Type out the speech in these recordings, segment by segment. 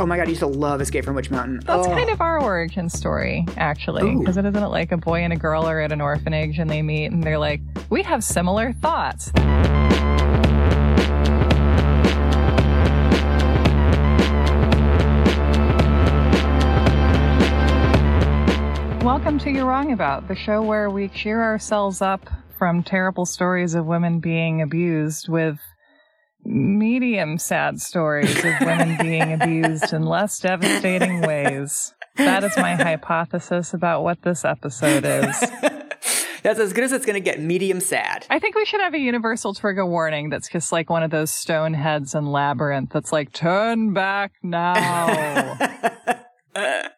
Oh my god, I used to love Escape from Witch Mountain. That's oh. kind of our origin story, actually. Because it isn't like a boy and a girl are at an orphanage and they meet and they're like, we have similar thoughts. Welcome to You're Wrong About, the show where we cheer ourselves up from terrible stories of women being abused with medium sad stories of women being abused in less devastating ways. That is my hypothesis about what this episode is. That's as good as it's going to get. Medium sad. I think we should have a universal trigger warning that's just like one of those stone heads in Labyrinth that's like, turn back now.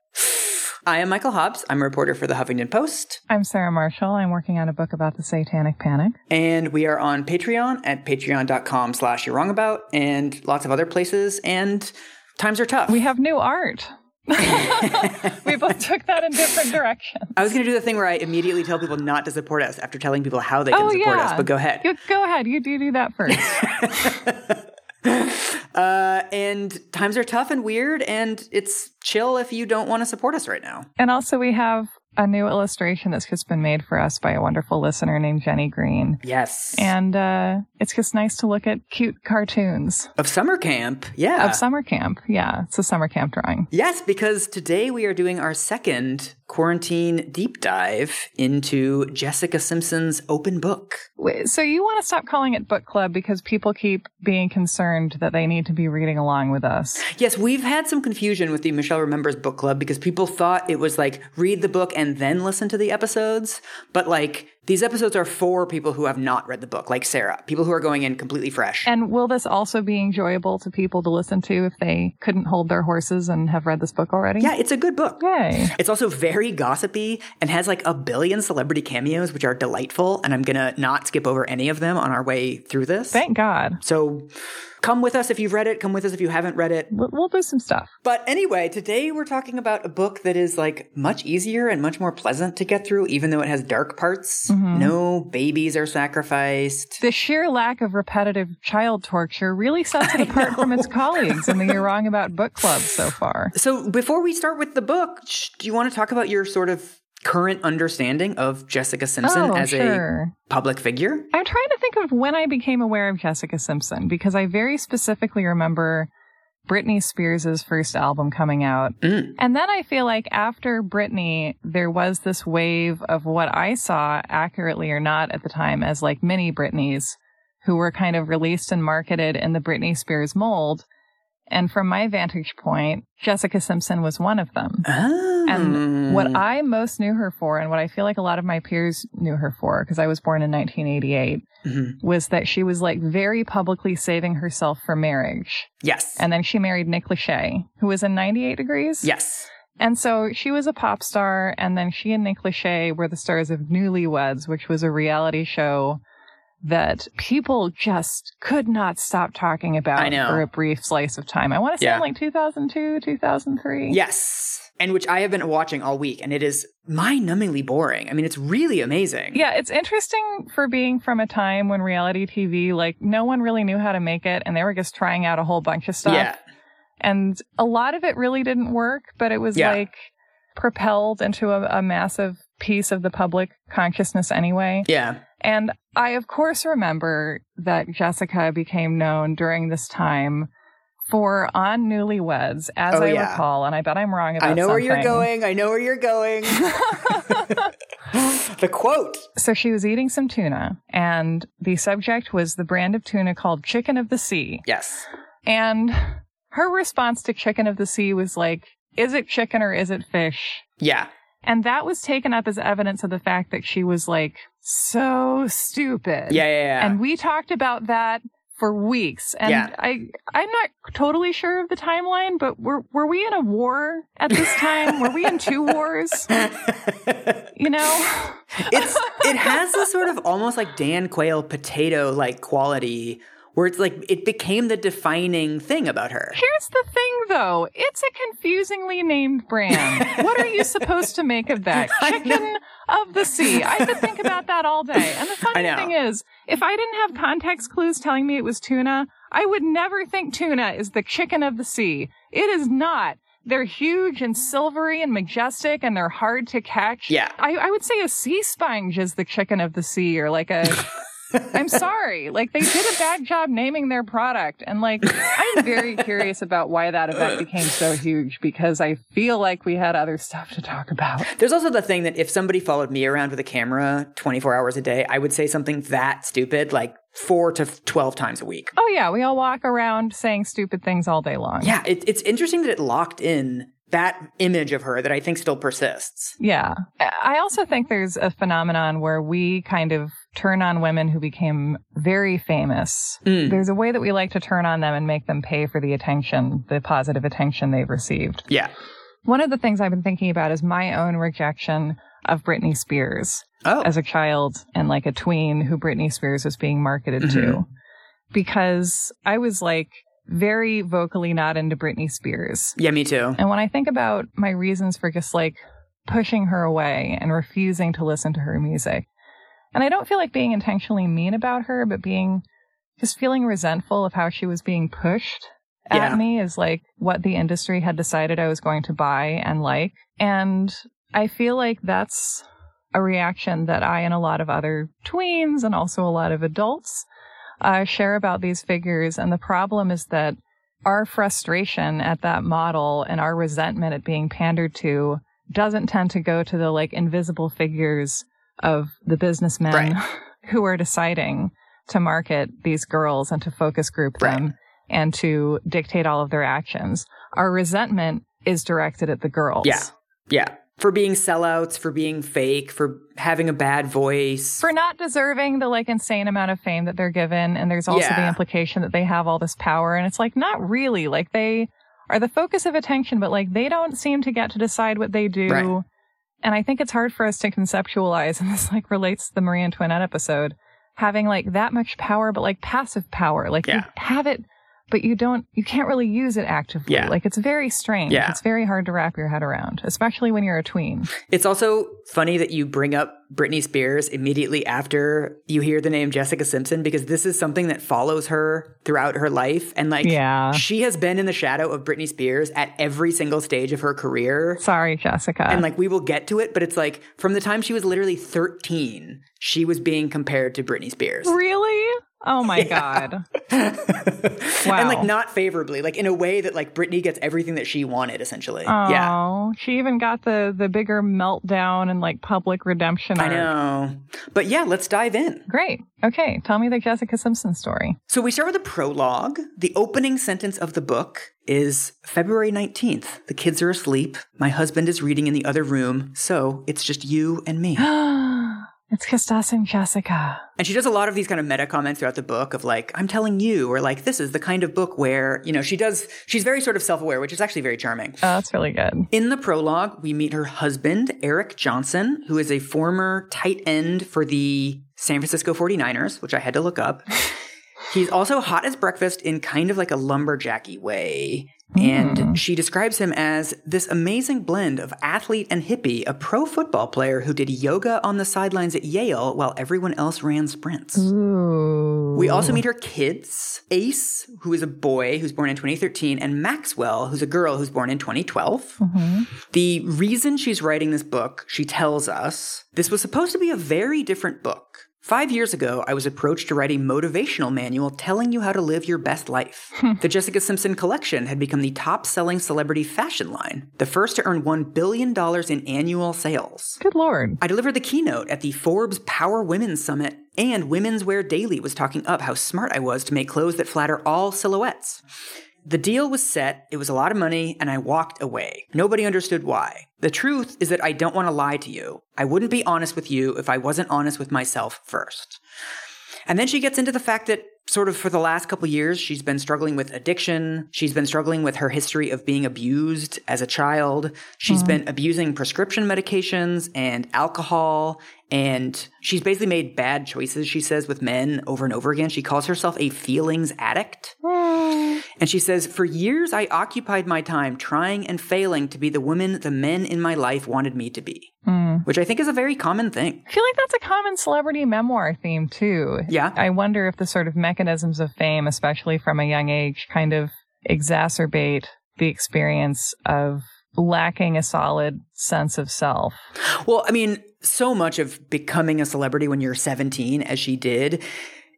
I am Michael Hobbs. I'm a reporter for the Huffington Post, I'm Sarah Marshall. I'm working on a book about the Satanic Panic. and we are on Patreon at patreon.com slash you're wrong about, and lots of other places, and times are tough. We have new art. we both took that in different directions. I was going to do the thing where I immediately tell people not to support us after telling people how they can Oh, support yeah. us, but go ahead. You, go ahead. You do do that first. Uh, and times are tough and weird, and it's chill if you don't want to support us right now. and also, we have a new illustration that's just been made for us by a wonderful listener named Jenny Green. Yes. And uh, it's just nice to look at cute cartoons of summer camp. Yeah. of summer camp. Yeah, it's a summer camp drawing. Yes, because today we are doing our second quarantine deep dive into Jessica Simpson's open book. Wait, So you want to stop calling it book club because people keep being concerned that they need to be reading along with us. Yes, we've had some confusion with the Michelle Remembers book club because people thought it was like read the book and then listen to the episodes. But like these episodes are for people who have not read the book, like Sarah, people who are going in completely fresh. And will this also be enjoyable to people to listen to if they couldn't hold their horses and have read this book already? yeah, it's a good book. Yay. It's also very gossipy and has like a billion celebrity cameos, which are delightful. And I'm going to not skip over any of them on our way through this. Thank God. So come with us if you've read it. Come with us if you haven't read it. We'll, we'll do some stuff. But anyway, today we're talking about a book that is like much easier and much more pleasant to get through, even though it has dark parts. Mm-hmm. No babies are sacrificed. The sheer lack of repetitive child torture really sets it apart from its colleagues in the You're Wrong About book club so far. So before we start with the book, sh- do you want to talk about your sort of current understanding of Jessica Simpson Oh, as sure. a public figure? I'm trying to think of when I became aware of Jessica Simpson because I very specifically remember Britney Spears' first album coming out. Mm. And then I feel like after Britney, there was this wave of what I saw accurately or not at the time as like mini Britneys who were kind of released and marketed in the Britney Spears mold. And from my vantage point, Jessica Simpson was one of them. Oh. And what I most knew her for, and what I feel like a lot of my peers knew her for, because I was born in 1988, Mhm. was that she was like very publicly saving herself for marriage. Yes. And then she married Nick Lachey, who was in 98 Degrees. yes. And so she was a pop star, and then she and Nick Lachey were the stars of Newlyweds, which was a reality show that people just could not stop talking about for a brief slice of time. I want to say Yeah. like 2002, 2003. Yes. And which I have been watching all week, and it is mind numbingly boring. I mean, it's really amazing. Yeah, it's interesting for being from a time when reality TV, like, no one really knew how to make it and they were just trying out a whole bunch of stuff. Yeah. And a lot of it really didn't work, but it was Yeah. like propelled into a, a massive piece of the public consciousness anyway. Yeah. And I, of course, remember that Jessica became known during this time for on Newlyweds, as Oh, I yeah. recall, and I bet I'm wrong about this. I know where you're going. I know where you're going. the quote. So she was eating some tuna, and the subject was the brand of tuna called Chicken of the Sea. Yes. And her response to Chicken of the Sea was like, is it chicken or is it fish? Yeah. And that was taken up as evidence of the fact that she was like so stupid. Yeah, yeah, yeah. And we talked about that for weeks. And Yeah. I I'm not totally sure of the timeline, but were were we in a war at this time? were we in two wars? You know? it's it has this sort of almost like Dan Quayle potato like quality where it's like it became the defining thing about her. Here's the thing though. It's a confusingly named brand. what are you supposed to make of that? Chicken of the sea. I could think about that all day. And the funny thing is, if I didn't have context clues telling me it was tuna, I would never think tuna is the chicken of the sea. It is not. They're huge and silvery and majestic and they're hard to catch. Yeah. I, I would say a sea sponge is the chicken of the sea or like a. I'm sorry. Like they did a bad job naming their product. And like I'm very curious about why that event became so huge because I feel like we had other stuff to talk about. There's also the thing that if somebody followed me around with a camera 24 hours a day, I would say something that stupid like four to 12 times a week. Oh yeah, we all walk around saying stupid things all day long. Yeah, it, it's interesting that it locked in that image of her that I think still persists. Yeah. I also think there's a phenomenon where we kind of turn on women who became very famous. Mm. There's a way that we like to turn on them and make them pay for the attention, the positive attention they've received. Yeah. One of the things I've been thinking about is my own rejection of Britney Spears Oh. as a child and like a tween who Britney Spears was being marketed Mm-hmm. to. Because I was like very vocally not into Britney Spears. yeah, me too. And when I think about my reasons for just like pushing her away and refusing to listen to her music, and I don't feel like being intentionally mean about her, but being just feeling resentful of how she was being pushed at Yeah. me is like what the industry had decided I was going to buy and like. And I feel like that's a reaction that I and a lot of other tweens and also a lot of adults uh, share about these figures. And the problem is that our frustration at that model and our resentment at being pandered to doesn't tend to go to the like invisible figures of the businessmen Right. who are deciding to market these girls and to focus group them Right. and to dictate all of their actions. Our resentment is directed at the girls. Yeah. Yeah. For being sellouts, for being fake, for having a bad voice. For not deserving the like insane amount of fame that they're given. And there's also the implication that they have all this power. And it's like, not really. Like they are the focus of attention, but like they don't seem to get to decide what they do. Right. And I think it's hard for us to conceptualize, and this like relates to the Marie Antoinette episode, having like that much power, but like passive power. Like you have it, but you don't, you can't really use it actively. Yeah. Like it's very strange. Yeah. It's very hard to wrap your head around, especially when you're a tween. It's also funny that you bring up Britney Spears immediately after you hear the name Jessica Simpson because this is something that follows her throughout her life. And like, Yeah. she has been in the shadow of Britney Spears at every single stage of her career. Sorry, Jessica. And like, we will get to it, but it's like from the time she was literally 13, she was being compared to Britney Spears. really? Oh my God. Wow. And like, not favorably, like in a way that like Britney gets everything that she wanted, essentially. Oh, Yeah. she even got the the bigger meltdown and like public redemption I know. But yeah, let's dive in. Great. Okay, tell me the Jessica Simpson story. So we start with a prologue. The opening sentence of the book is February 19th. The kids are asleep. My husband is reading in the other room. So it's just you and me. it's just us and Jessica. And she does a lot of these kind of meta comments throughout the book of like, I'm telling you, or like, this is the kind of book where, you know, she does, she's very sort of self aware, which is actually very charming. Oh, that's really good. In the prologue, we meet her husband, Eric Johnson, who is a former tight end for the San Francisco 49ers, which I had to look up. He's also hot as breakfast in kind of like a lumberjacky way. And hmm. she describes him as this amazing blend of athlete and hippie, a pro football player who did yoga on the sidelines at Yale while everyone else ran sprints. Ooh. We also meet her kids Ace, who is a boy who's born in 2013, and Maxwell, who's a girl who's born in 2012. Mm-hmm. The reason she's writing this book, she tells us, this was supposed to be a very different book. Five years ago, I was approached to write a motivational manual telling you how to live your best life. Hmm. the Jessica Simpson collection had become the top selling celebrity fashion line, the first to earn $1 billion in annual sales. Good lord. I delivered the keynote at the Forbes Power Women's Summit, and Women's Wear Daily was talking up how smart I was to make clothes that flatter all silhouettes. The deal was set, it was a lot of money, and I walked away. Nobody understood why. The truth is that I don't want to lie to you. I wouldn't be honest with you if I wasn't honest with myself first. And then she gets into the fact that sort of for the last couple years, she's been struggling with addiction. She's been struggling with her history of being abused as a child. She's mm-hmm. been abusing prescription medications and alcohol. And she's basically made bad choices, she says, with men over and over again. She calls herself a feelings addict. Hmm. And she says, For years, I occupied my time trying and failing to be the woman the men in my life wanted me to be, hmm. which I think is a very common thing. I feel like that's a common celebrity memoir theme, too. Yeah. I wonder if the sort of mechanisms of fame, especially from a young age, kind of exacerbate the experience of lacking a solid sense of self. Well, I mean, so much of becoming a celebrity when you're 17, as she did,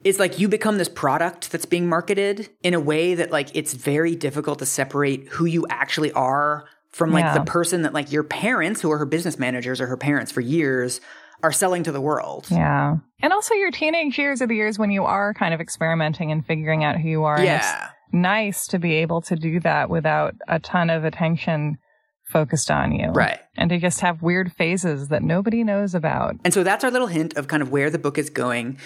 is like you become this product that's being marketed in a way that like it's very difficult to separate who you actually are from like Yeah. the person that like your parents, who are her business managers or her parents for years, are selling to the world. Yeah. And also your teenage years are the years when you are kind of experimenting and figuring out who you are. And it's Yeah. nice to be able to do that without a ton of attention focused on you. Right. And to just have weird phases that nobody knows about. And so that's our little hint of kind of where the book is going.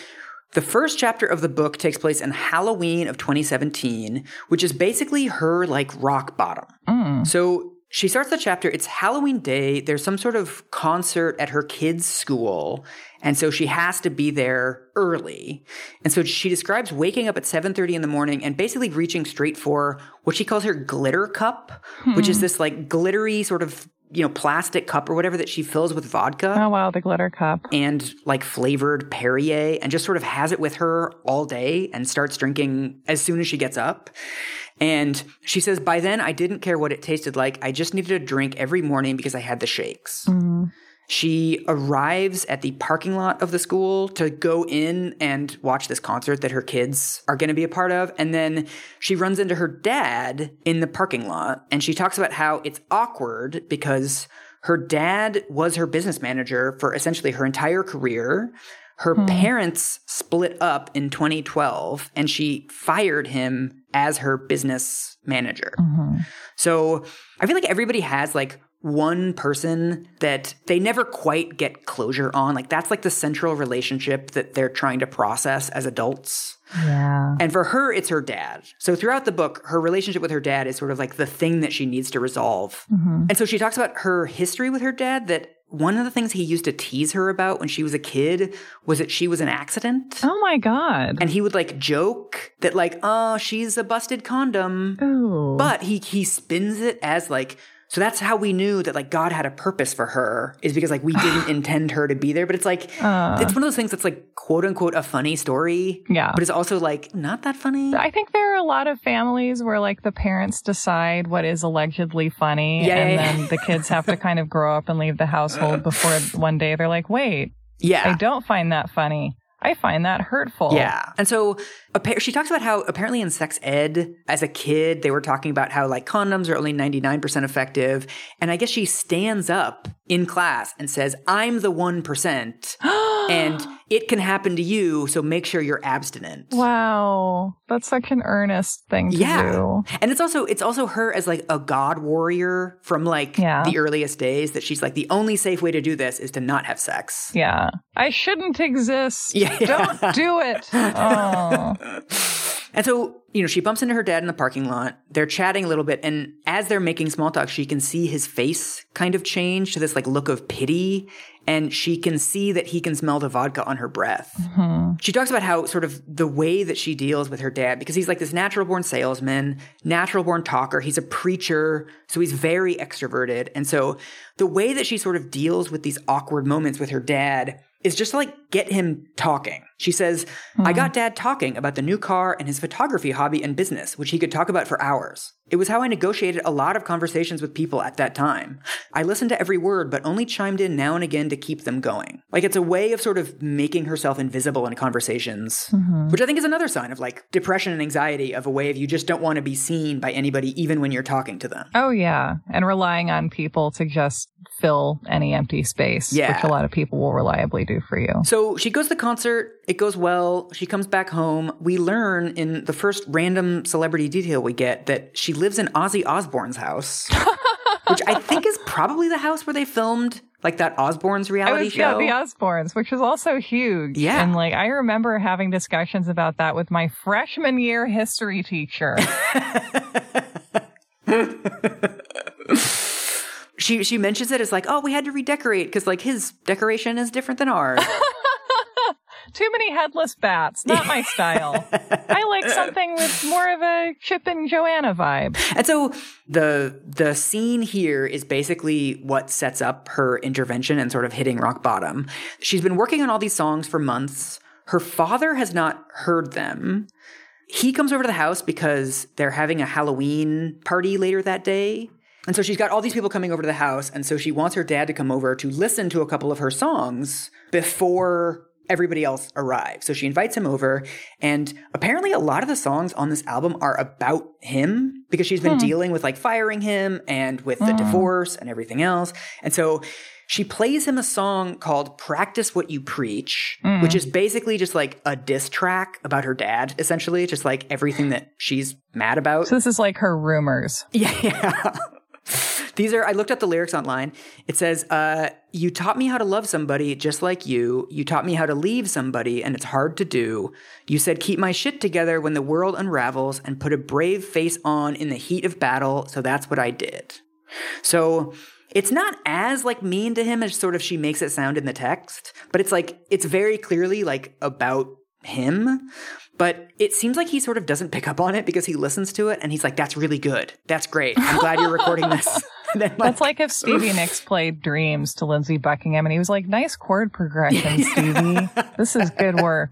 The first chapter of the book takes place in Halloween of 2017, which is basically her like rock bottom. Mm. So she starts the chapter. It's Halloween day. There's some sort of concert at her kids' school, and so she has to be there early. And so she describes waking up at 7:30 in the morning and basically reaching straight for what she calls her glitter cup, which is hmm. this like glittery sort of you know plastic cup or whatever that she fills with vodka Oh, wow. The glitter cup. and like flavored Perrier and just sort of has it with her all day and starts drinking as soon as she gets up. And she says, by then I didn't care what it tasted like. I just needed a drink every morning because I had the shakes. Mm-hmm. She arrives at the parking lot of the school to go in and watch this concert that her kids are going to be a part of. And then she runs into her dad in the parking lot and she talks about how it's awkward because her dad was her business manager for essentially her entire career. Her hmm. parents split up in 2012 and she fired him as her business manager. Mm-hmm. So I feel like everybody has like one person that they never quite get closure on. Like that's like the central relationship that they're trying to process as adults. Yeah. And for her, it's her dad. So throughout the book, her relationship with her dad is sort of like the thing that she needs to resolve. Mm-hmm. And so she talks about her history with her dad that one of the things he used to tease her about when she was a kid was that she was an accident. Oh my God. And he would like joke that like, oh, she's a busted condom. Ooh. But he he spins it as like so that's how we knew that like God had a purpose for her is because like we didn't intend her to be there. But it's like Uh. it's one of those things that's like quote unquote a funny story. Yeah. But it's also like not that funny. I think there are a lot of families where like the parents decide what is allegedly funny Yeah, and then the kids have to kind of grow up and leave the household before one day they're like, wait, yeah. I don't find that funny. I find that hurtful. Yeah. And so she talks about how apparently in sex ed, as a kid, they were talking about how like condoms are only 99% effective. And I guess she stands up in class and says, I'm the 1%. and it can happen to you. So make sure you're abstinent. Wow. That's such an earnest thing to Yeah. do. And it's also it's also her as like a god warrior from like Yeah. the earliest days that she's like the only safe way to do this is to not have sex. Yeah. I shouldn't exist. Yeah. Don't do it. Oh. And so, you know, she bumps into her dad in the parking lot. They're chatting a little bit, and as they're making small talk, she can see his face kind of change to this like look of pity, and she can see that he can smell the vodka on her breath. Mm-hmm. She talks about how sort of the way that she deals with her dad, because he's like this natural born salesman, natural born talker. He's a preacher, so he's very extroverted. And so the way that she sort of deals with these awkward moments with her dad is just like get him talking. She says, I got hmm. dad talking about the new car and his photography hobby and business, which he could talk about for hours. It was how I negotiated a lot of conversations with people at that time. I listened to every word, but only chimed in now and again to keep them going. Like it's a way of sort of making herself invisible in conversations, mm-hmm. which I think is another sign of like depression and anxiety of a way of you just don't want to be seen by anybody, even when you're talking to them. Oh yeah, and relying on people to just fill any empty space, Yeah. which a lot of people will reliably do for you. So she goes to the concert. It goes well. She comes back home. We learn in the first random celebrity detail we get that she lives in Ozzy Osbourne's house, which I think is probably the house where they filmed like that Osbourne's reality was yeah, show. the Osbournes, which was also huge. Yeah. and like I remember having discussions about that with my freshman year history teacher. she she she mentions it as like, oh, we had to redecorate because like his decoration is different than ours. Too many headless bats. Not my style. I like something with more of a Chip and Joanna vibe. And so the the scene here is basically what sets up her intervention and sort of hitting rock bottom. She's been working on all these songs for months. Her father has not heard them. He comes over to the house because they're having a Halloween party later that day. And so she's got all these people coming over to the house. And so she wants her dad to come over to listen to a couple of her songs before everybody else arrives. So she invites him over. And apparently, a lot of the songs on this album are about him because she's been hmm. dealing with like firing him and with the hmm. divorce and everything else. And so she plays him a song called Practice What You Preach, hmm. which is basically just like a diss track about her dad, essentially, just like everything that she's mad about. So this is like her rumors. Yeah, yeah. These are, I looked up the lyrics online. It says, uh, You taught me how to love somebody just like you. You taught me how to leave somebody, and it's hard to do. You said, Keep my shit together when the world unravels and put a brave face on in the heat of battle. So that's what I did. So it's not as like mean to him as sort of she makes it sound in the text, but it's like, it's very clearly like about him. But it seems like he sort of doesn't pick up on it because he listens to it and he's like, that's really good. That's great. I'm glad you're recording this. Then, That's like if Stevie Nicks played Dreams to Lindsey Buckingham and he was like, nice chord progression, Stevie. This is good work.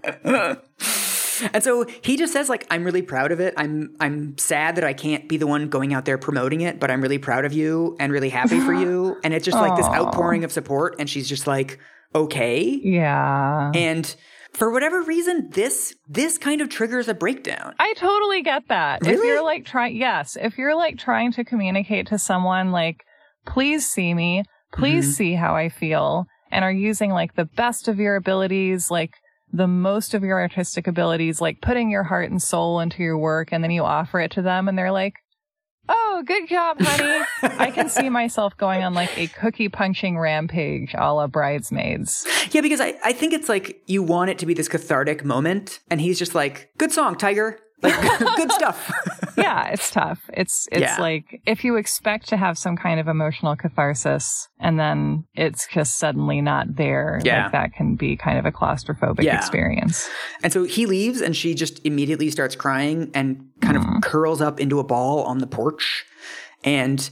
And so he just says like I'm really proud of it. I'm I'm sad that I can't be the one going out there promoting it, but I'm really proud of you and really happy for you. And it's just like this outpouring of support and she's just like okay. Yeah. And for whatever reason this this kind of triggers a breakdown. I totally get that. really? If you're like trying, yes, if you're like trying to communicate to someone, like, please see me, please Mhm. see how I feel, and are using like the best of your abilities, like the most of your artistic abilities, like putting your heart and soul into your work, and then you offer it to them, and they're like, oh, good job, honey. I can see myself going on like a cookie punching rampage a la bridesmaids. Yeah, because I, I think it's like you want it to be this cathartic moment and he's just like, Good song, Tiger. Like good stuff. yeah, it's tough. It's it's Yeah. like if you expect to have some kind of emotional catharsis and then it's just suddenly not there, Yeah. like that can be kind of a claustrophobic Yeah. experience. And so he leaves and she just immediately starts crying and kind of mm-hmm. curls up into a ball on the porch. And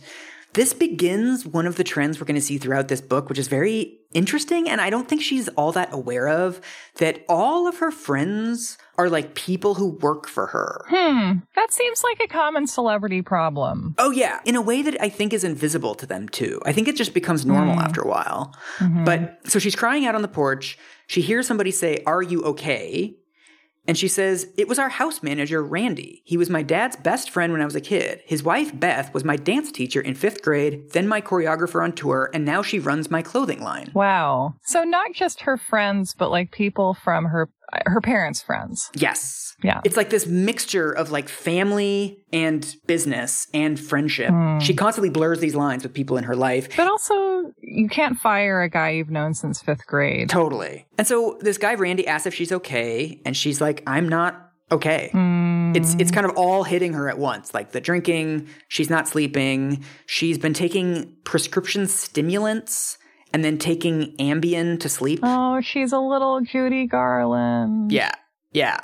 this begins one of the trends we're going to see throughout this book, which is very interesting. And I don't think she's all that aware of that all of her friends are like people who work for her. Hmm, that seems like a common celebrity problem. Oh, yeah. In a way that I think is invisible to them, too. I think it just becomes normal after a while. But so she's crying out on the porch. She hears somebody say, Are you okay? And she says, It was our house manager, Randy. He was my dad's best friend when I was a kid. His wife, Beth, was my dance teacher in fifth grade, then my choreographer on tour, and now she runs my clothing line. Wow. So not just her friends, but like people from her her parents' friends. Yes. Yeah. It's like this mixture of like family and business and friendship. She constantly blurs these lines with people in her life. But also, you can't fire a guy you've known since fifth grade. Totally. And so this guy Randy asks if she's okay, and she's like, "I'm not okay." Hmm. It's it's kind of all hitting her at once, like the drinking. She's not sleeping. She's been taking prescription stimulants and then taking Ambien to sleep. Oh, she's a little Judy Garland. Yeah, yeah.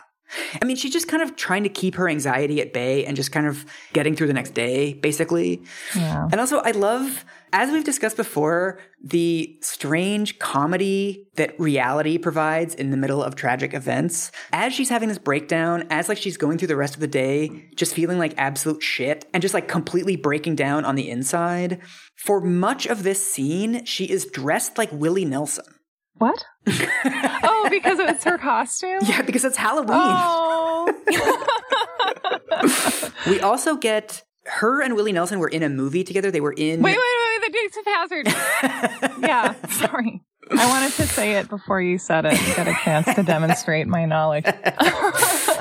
I mean, she's just kind of trying to keep her anxiety at bay and just kind of getting through the next day, basically. Yeah. And also, I love, as we've discussed before, the strange comedy that reality provides in the middle of tragic events. As she's having this breakdown, as like she's going through the rest of the day, just feeling like absolute shit and just like completely breaking down on the inside. For much of this scene, she is dressed like Willie Nelson. What? oh, because it's her costume? Yeah, because it's Halloween. Oh. We also get her and Willie Nelson were in a movie together. They were in. wait, wait, wait, the Dukes of Hazzard. yeah, sorry. I wanted to say it before you said it and get a chance to demonstrate my knowledge.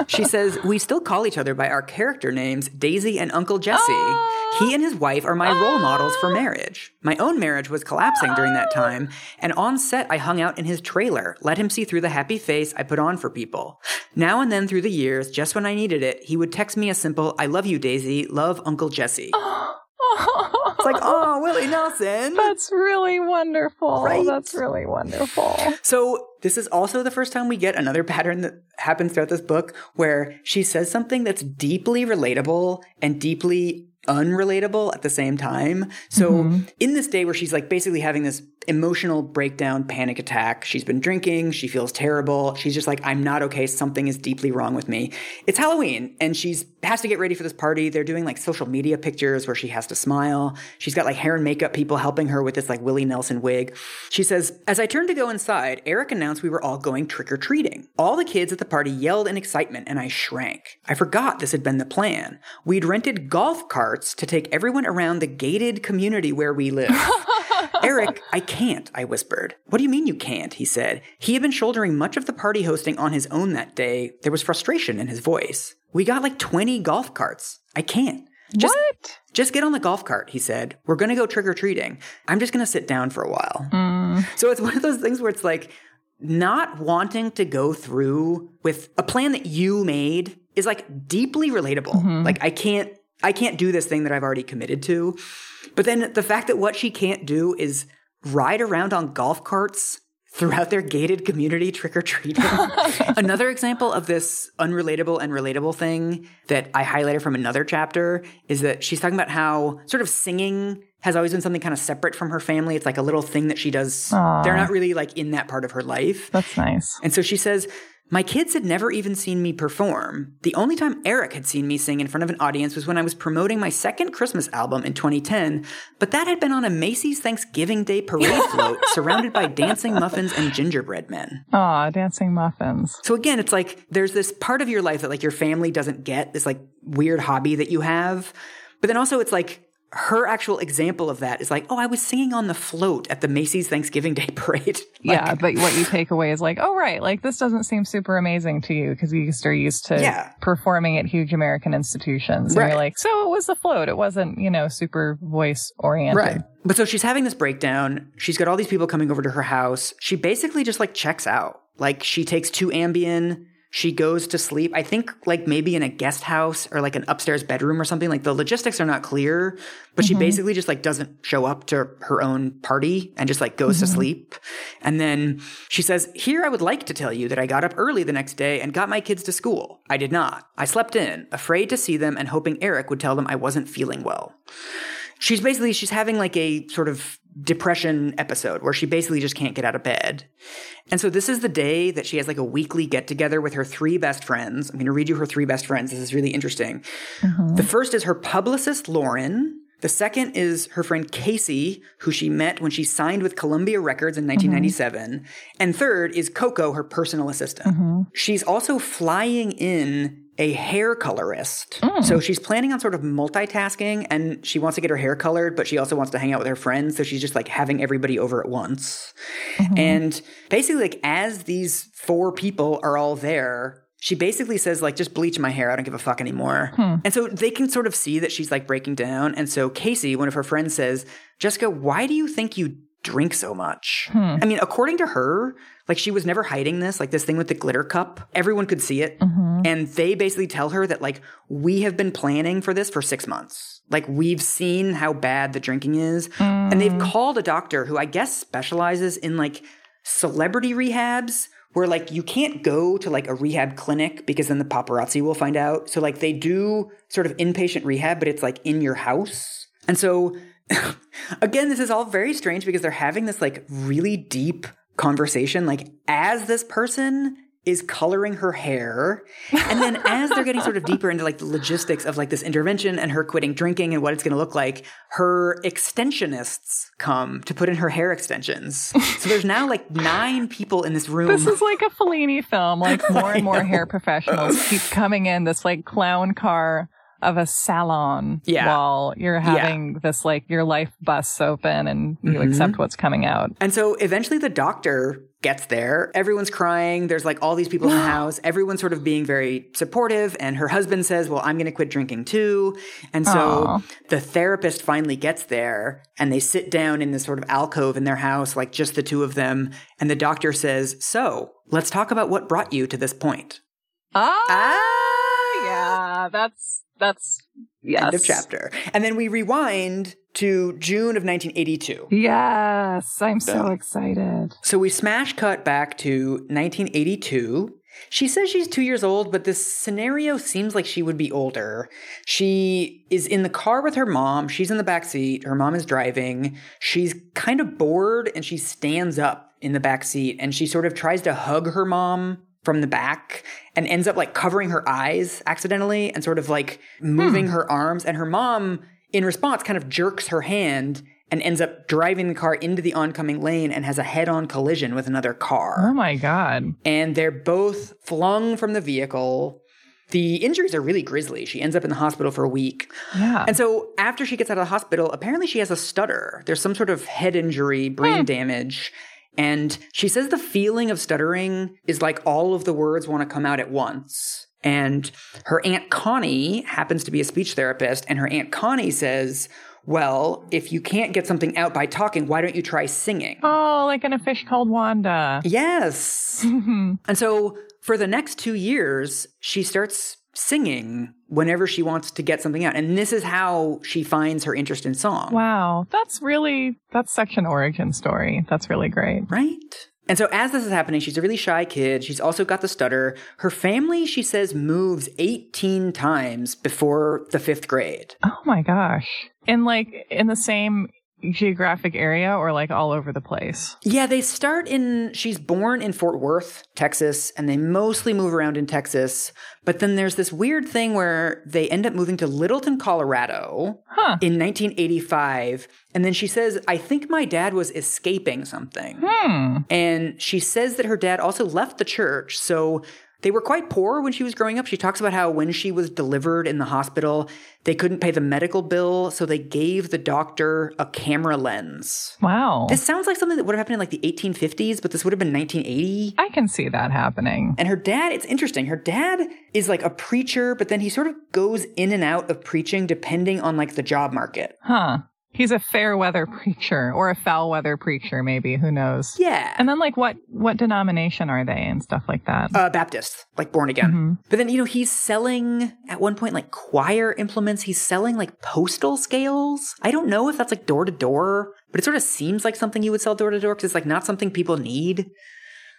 She says, We still call each other by our character names, Daisy and Uncle Jesse. Oh. He and his wife are my role models for oh. marriage. My own marriage was collapsing during that time, and on set, I hung out in his trailer, let him see through the happy face I put on for people. Now and then through the years, just when I needed it, he would text me a simple, I love you, Daisy, love Uncle Jesse. Oh, It's like, oh, Willie Nelson. That's really wonderful. Right? That's really wonderful. So this is also the first time we get another pattern that happens throughout this book where she says something that's deeply relatable and deeply unrelatable at the same time. So Mm-hmm. in this day where she's like basically having this emotional breakdown, panic attack, she's been drinking, she feels terrible. She's just like, I'm not okay. Something is deeply wrong with me. It's Halloween and she's has to get ready for this party. They're doing like social media pictures where she has to smile. She's got like hair and makeup people helping her with this like Willie Nelson wig. She says, As I turned to go inside, Eric announced we were all going trick or treating. All the kids at the party yelled in excitement and I shrank. I forgot this had been the plan. We'd rented golf carts to take everyone around the gated community where we live. Eric, I can't, I whispered. What do you mean you can't? He said. He had been shouldering much of the party hosting on his own that day. There was frustration in his voice. We got like 20 golf carts. I can't. Just, what? just get on the golf cart, he said. We're going to go trick or treating. I'm just going to sit down for a while. Mm. So it's one of those things where it's like not wanting to go through with a plan that you made is like deeply relatable. Mm-hmm. Like I can't I can't do this thing that I've already committed to. But then the fact that what she can't do is ride around on golf carts throughout their gated community trick or treating. another example of this unrelatable and relatable thing that I highlighted from another chapter is that she's talking about how sort of singing has always been something kind of separate from her family. It's like a little thing that she does. Aw. They're not really like in that part of her life. That's nice. And so she says, My kids had never even seen me perform. The only time Eric had seen me sing in front of an audience was when I was promoting my second Christmas album in 2010, but that had been on a Macy's Thanksgiving Day parade float surrounded by dancing muffins and gingerbread men. Aw, dancing muffins. So again, it's like there's this part of your life that like your family doesn't get, this like weird hobby that you have. But then also it's like her actual example of that is like, oh, I was singing on the float at the Macy's Thanksgiving Day parade. Like, yeah, but what you take away is like, oh, right, like this doesn't seem super amazing to you because you used are used to Yeah. performing at huge American institutions. And Right. you're like, so it was the float. It wasn't, you know, super voice oriented. Right. But so she's having this breakdown. She's got all these people coming over to her house. She basically just like checks out. Like she takes two Ambien. She goes to sleep. I think like maybe in a guest house or like an upstairs bedroom or something. Like the logistics are not clear, but she mm-hmm. basically just like doesn't show up to her own party and just like goes to mm-hmm. sleep. And then she says, Here I would like to tell you that I got up early the next day and got my kids to school. I did not. I slept in, afraid to see them and hoping Eric would tell them I wasn't feeling well she's basically she's having like a sort of depression episode where she basically just can't get out of bed. And so this is the day that she has like a weekly get together with her three best friends. I'm going to read you her three best friends. This is really interesting. Uh-huh. The first is her publicist Lauren. The second is her friend Casey, who she met when she signed with Columbia Records in uh-huh. 1997. And third is Coco, her personal assistant. Uh-huh. She's also flying in a hair colorist. Mm. So she's planning on sort of multitasking and she wants to get her hair colored, but she also wants to hang out with her friends. So she's just like having everybody over at once. Mm-hmm. And basically, like, as these four people are all there, she basically says, like, just bleach my hair. I don't give a fuck anymore. Hmm. And so they can sort of see that she's like breaking down. And so Casey, one of her friends, says, Jessica, why do you think you drink so much? Hmm. I mean, according to her, like she was never hiding this, like this thing with the glitter cup. Everyone could see it. Mm-hmm. And they basically tell her that, like, we have been planning for this for six months. Like, we've seen how bad the drinking is. And they've mm. called a doctor who I guess specializes in like celebrity rehabs where like you can't go to like a rehab clinic because then the paparazzi will find out. So like they do sort of inpatient rehab, but it's like in your house. And so again, this is all very strange because they're having this like really deep conversation, like as this person is coloring her hair. And then as they're getting sort of deeper into like the logistics of like this intervention and her quitting drinking and what it's going to look like, her extensionists come to put in her hair extensions. So there's now like nine people in this room. This is like a Fellini film. Like more and more hair professionals keep coming in this like clown car of a salon Yeah. while you're having this like your life busts open and you Mm-hmm. accept what's coming out. And so eventually the doctor gets there. Everyone's crying. There's like all these people in the house. Everyone's sort of being very supportive. And her husband says, Well, I'm going to quit drinking too. And so Aw. the therapist finally gets there and they sit down in this sort of alcove in their house, like just the two of them. And the doctor says, So let's talk about what brought you to this point. Ah, yeah, that's that's yes. End of chapter. And then we rewind to June of 1982. Yes, I'm so excited. So we smash cut back to 1982. She says she's two years old, but this scenario seems like she would be older. She is in the car with her mom. She's in the back seat. Her mom is driving. She's kind of bored and she stands up in the back seat and she sort of tries to hug her mom from the back and ends up like covering her eyes accidentally and sort of like moving hmm. her arms. And her mom, in response, kind of jerks her hand and ends up driving the car into the oncoming lane and has a head on collision with another car Oh my god. and they're both flung from the vehicle. The injuries are really grisly. She ends up in the hospital for a week. Yeah. And so after she gets out of the hospital, apparently she has a stutter. There's some sort of head injury, brain hmm. damage. And she says the feeling of stuttering is like all of the words want to come out at once. And her Aunt Connie happens to be a speech therapist. And her Aunt Connie says, Well, if you can't get something out by talking, why don't you try singing? oh, like in a fish called Wanda. Yes. and so for the next two years, she starts singing whenever she wants to get something out. And this is how she finds her interest in song. Wow, that's really that's such an origin story. That's really great. Right? And so as this is happening, she's a really shy kid. She's also got the stutter. Her family, she says, moves 18 times before the fifth grade. Oh my gosh. In like in the same geographic area or like all over the place. Yeah, they start in, she's born in Fort Worth, Texas, and they mostly move around in Texas. But then there's this weird thing where they end up moving to Littleton, Colorado Huh. in 1985. And then she says, I think my dad was escaping something. Hmm. And she says that her dad also left the church. So they were quite poor when she was growing up. She talks about how when she was delivered in the hospital, they couldn't pay the medical bill. So they gave the doctor a camera lens. Wow. This sounds like something that would have happened in like the 1850s, but this would have been 1980. I can see that happening. And her dad, it's interesting. Her dad is like a preacher, but then he sort of goes in and out of preaching depending on like the job market. Huh. He's a fair weather preacher or a foul weather preacher, maybe. Who knows? Yeah. And then, like, what what denomination are they and stuff like that? uh, Baptist, like born again. Mhm. But then, you know, he's selling at one point like choir implements. He's selling like postal scales. I don't know if that's like door to door, but it sort of seems like something you would sell door to door because it's like not something people need.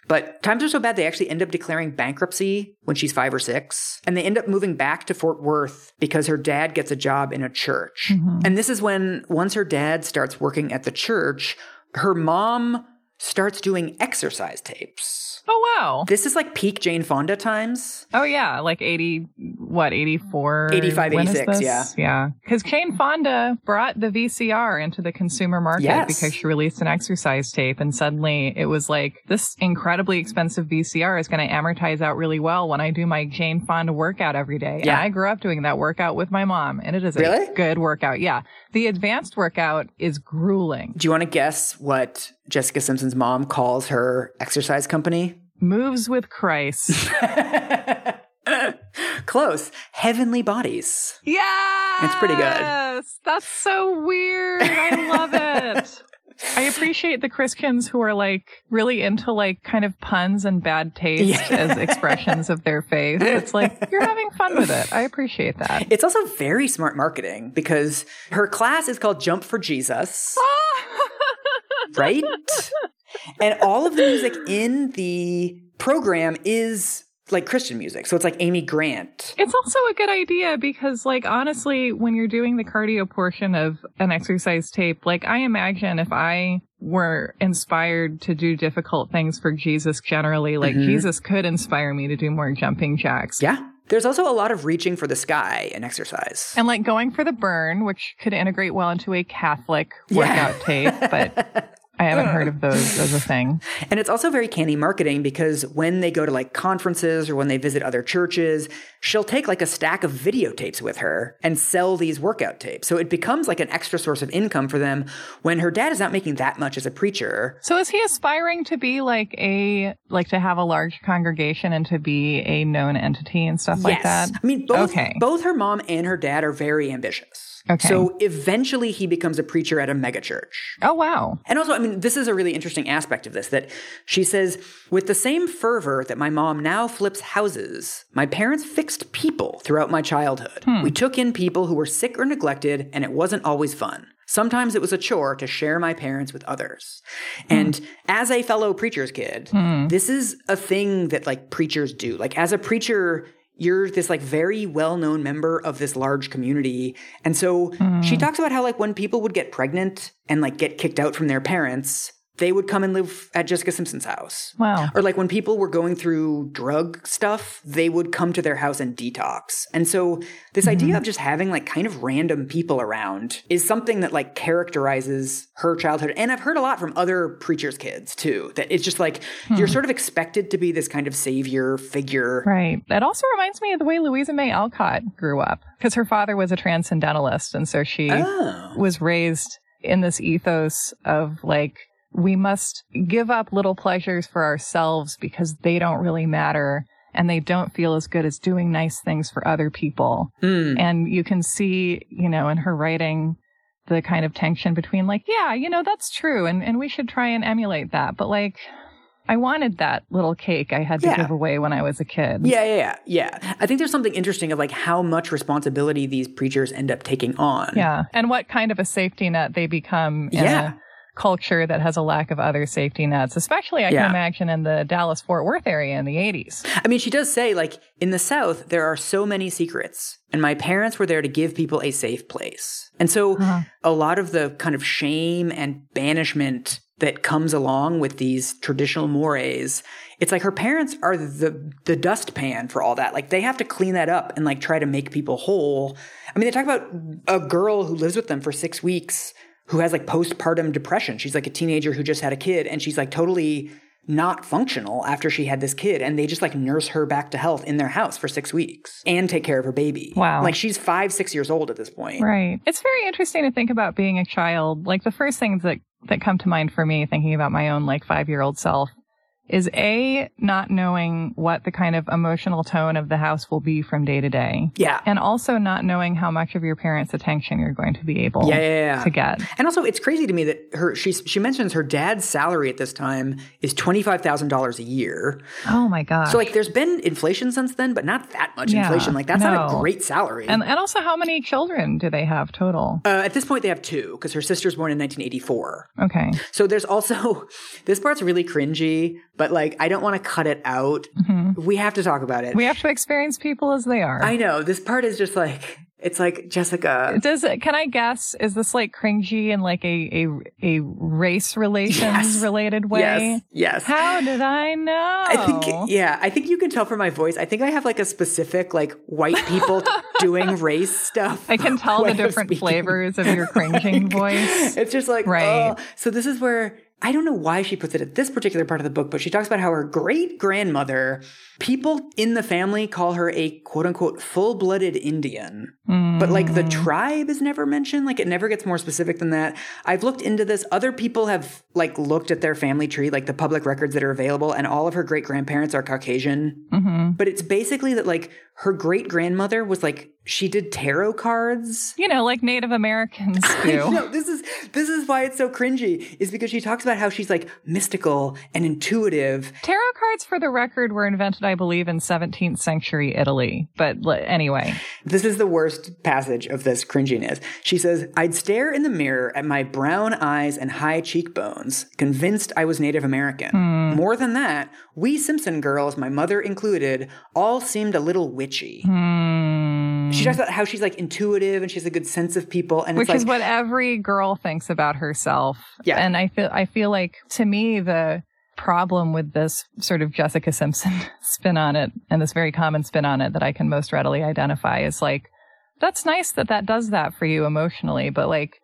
But times are so bad, they actually end up declaring bankruptcy when she's five or six. And they end up moving back to Fort Worth because her dad gets a job in a church. Mm-hmm. And this is when, once her dad starts working at the church, her mom starts doing exercise tapes. Oh wow. This is like peak Jane Fonda times. Oh yeah, like eighty, what eighty four, 85, When is 86, this? yeah. yeah. Because Jane Fonda brought the VCR into the consumer market Yes. because she released an exercise tape, and suddenly it was like this incredibly expensive VCR is going to amortize out really well when I do my Jane Fonda workout every day. Yeah. and I grew up doing that workout with my mom, and it is Really? a good workout. Yeah, the advanced workout is grueling. Do you want to guess what Jessica Simpson's mom calls her exercise company? Moves with Christ. Close. Heavenly Bodies. Yeah. It's pretty good. Yes. That's so weird. I love it. I appreciate the Christians who are like really into like kind of puns and bad taste Yeah. as expressions of their faith. It's like you're having fun with it. I appreciate that. It's also very smart marketing because her class is called Jump for Jesus, right? And all of the music in the program is like Christian music. So it's like Amy Grant. It's also a good idea because, like, honestly, when you're doing the cardio portion of an exercise tape, like, I imagine if I were inspired to do difficult things for Jesus generally, like, Mhm. Jesus could inspire me to do more jumping jacks. Yeah. There's also a lot of reaching for the sky in exercise. And like going for the burn, which could integrate well into a Catholic Yeah. workout tape, but I haven't heard of those as a thing. And it's also very canny marketing because when they go to like conferences or when they visit other churches, she'll take like a stack of videotapes with her and sell these workout tapes. So it becomes like an extra source of income for them when her dad is not making that much as a preacher. So is he aspiring to be like a like to have a large congregation and to be a known entity and stuff like that? I mean, both, Okay. both her mom and her dad are very ambitious. Okay. So eventually he becomes a preacher at a megachurch. Oh wow. And also, I mean, this is a really interesting aspect of this that she says, with the same fervor that my mom now flips houses, my parents fixed people throughout my childhood. Hmm. We took in people who were sick or neglected, and it wasn't always fun. Sometimes it was a chore to share my parents with others. Hmm. And as a fellow preacher's kid, hmm. this is a thing that like preachers do. Like as a preacher, you're this like very well-known member of this large community. And so she mm-hmm. talks about how like when people would get pregnant and like get kicked out from their parents, they would come and live at Jessica Simpson's house. Wow. Or like when people were going through drug stuff, they would come to their house and detox. And so this mm-hmm. idea of just having like kind of random people around is something that like characterizes her childhood. And I've heard a lot from other preachers' kids too, that it's just like hmm. you're sort of expected to be this kind of savior figure. Right. That also reminds me of the way Louisa May Alcott grew up because her father was a transcendentalist. And so she Oh. was raised in this ethos of like, we must give up little pleasures for ourselves because they don't really matter and they don't feel as good as doing nice things for other people. Mm. And you can see, you know, in her writing, the kind of tension between like, yeah, you know, that's true. And, and we should try and emulate that. But like, I wanted that little cake I had to Yeah. give away when I was a kid. Yeah, yeah, yeah, yeah. I think there's something interesting of like how much responsibility these preachers end up taking on. Yeah. And what kind of a safety net they become in Yeah. a culture that has a lack of other safety nets, especially I Yeah. can imagine in the Dallas Fort Worth area in the 80s. I mean, she does say, like, in the South, there are so many secrets, and my parents were there to give people a safe place. And so, uh-huh. a lot of the kind of shame and banishment that comes along with these traditional mores, it's like her parents are the the dustpan for all that. Like, they have to clean that up and like try to make people whole. I mean, they talk about a girl who lives with them for six weeks who has like postpartum depression. She's like a teenager who just had a kid, and she's like totally not functional after she had this kid and they just like nurse her back to health in their house for six weeks and take care of her baby. Wow. Like she's five, six years old at this point. Right. It's very interesting to think about being a child. Like the first things that, that come to mind for me thinking about my own like five year old self is A, not knowing what the kind of emotional tone of the house will be from day to day. Yeah. And also not knowing how much of your parents' attention you're going to be able Yeah, yeah, yeah. to get. And also, it's crazy to me that her she she mentions her dad's salary at this time is twenty five thousand dollars a year. Oh my god. So like, there's been inflation since then, but not that much inflation. Like that's not a great salary. and, and also, how many children do they have total? uh, at this point, they have two because her sister's born in 1984. Okay. So there's also this part's really cringy, but like I don't want to cut it out. We have to talk about it. Mm-hmm. We have to experience people as they are. I know this part is just like it's like Jessica. Does it? Can I guess? Is this like cringy in like a a, a race relations Yes. related way? Yes, yes. How did I know? I think yeah, I think you can tell from my voice. I think I have like a specific like white people doing race stuff. I can tell the different flavors of your cringing voice. It's just like Right. oh. So this is where I don't know why she puts it at this particular part of the book, but she talks about how her great grandmother, people in the family call her a quote unquote full blooded Indian. But like the tribe is never mentioned. Like it never gets more specific than that. I've looked into this. Other people have like looked at their family tree, like the public records that are available, and all of her great grandparents are Caucasian. Mm-hmm. But it's basically that like her great grandmother was like she did tarot cards. You know, like Native Americans do. No, this is this is why it's so cringy. Is because she talks about how she's like mystical and intuitive. Tarot cards, for the record, were invented, I believe, in 17th century Italy. But anyway, This is the worst passage of this cringiness. She says, "I'd stare in the mirror at my brown eyes and high cheekbones, convinced I was Native American. Hmm. More than that, we Simpson girls, my mother included, all seemed a little witchy." Hmm. She talks about how she's like intuitive and she has a good sense of people, and which it's is what every girl thinks about herself. Yeah. And I feel I feel like to me the problem with this sort of Jessica Simpson spin on it and this very common spin on it that I can most readily identify is like that's nice that that does that for you emotionally, but like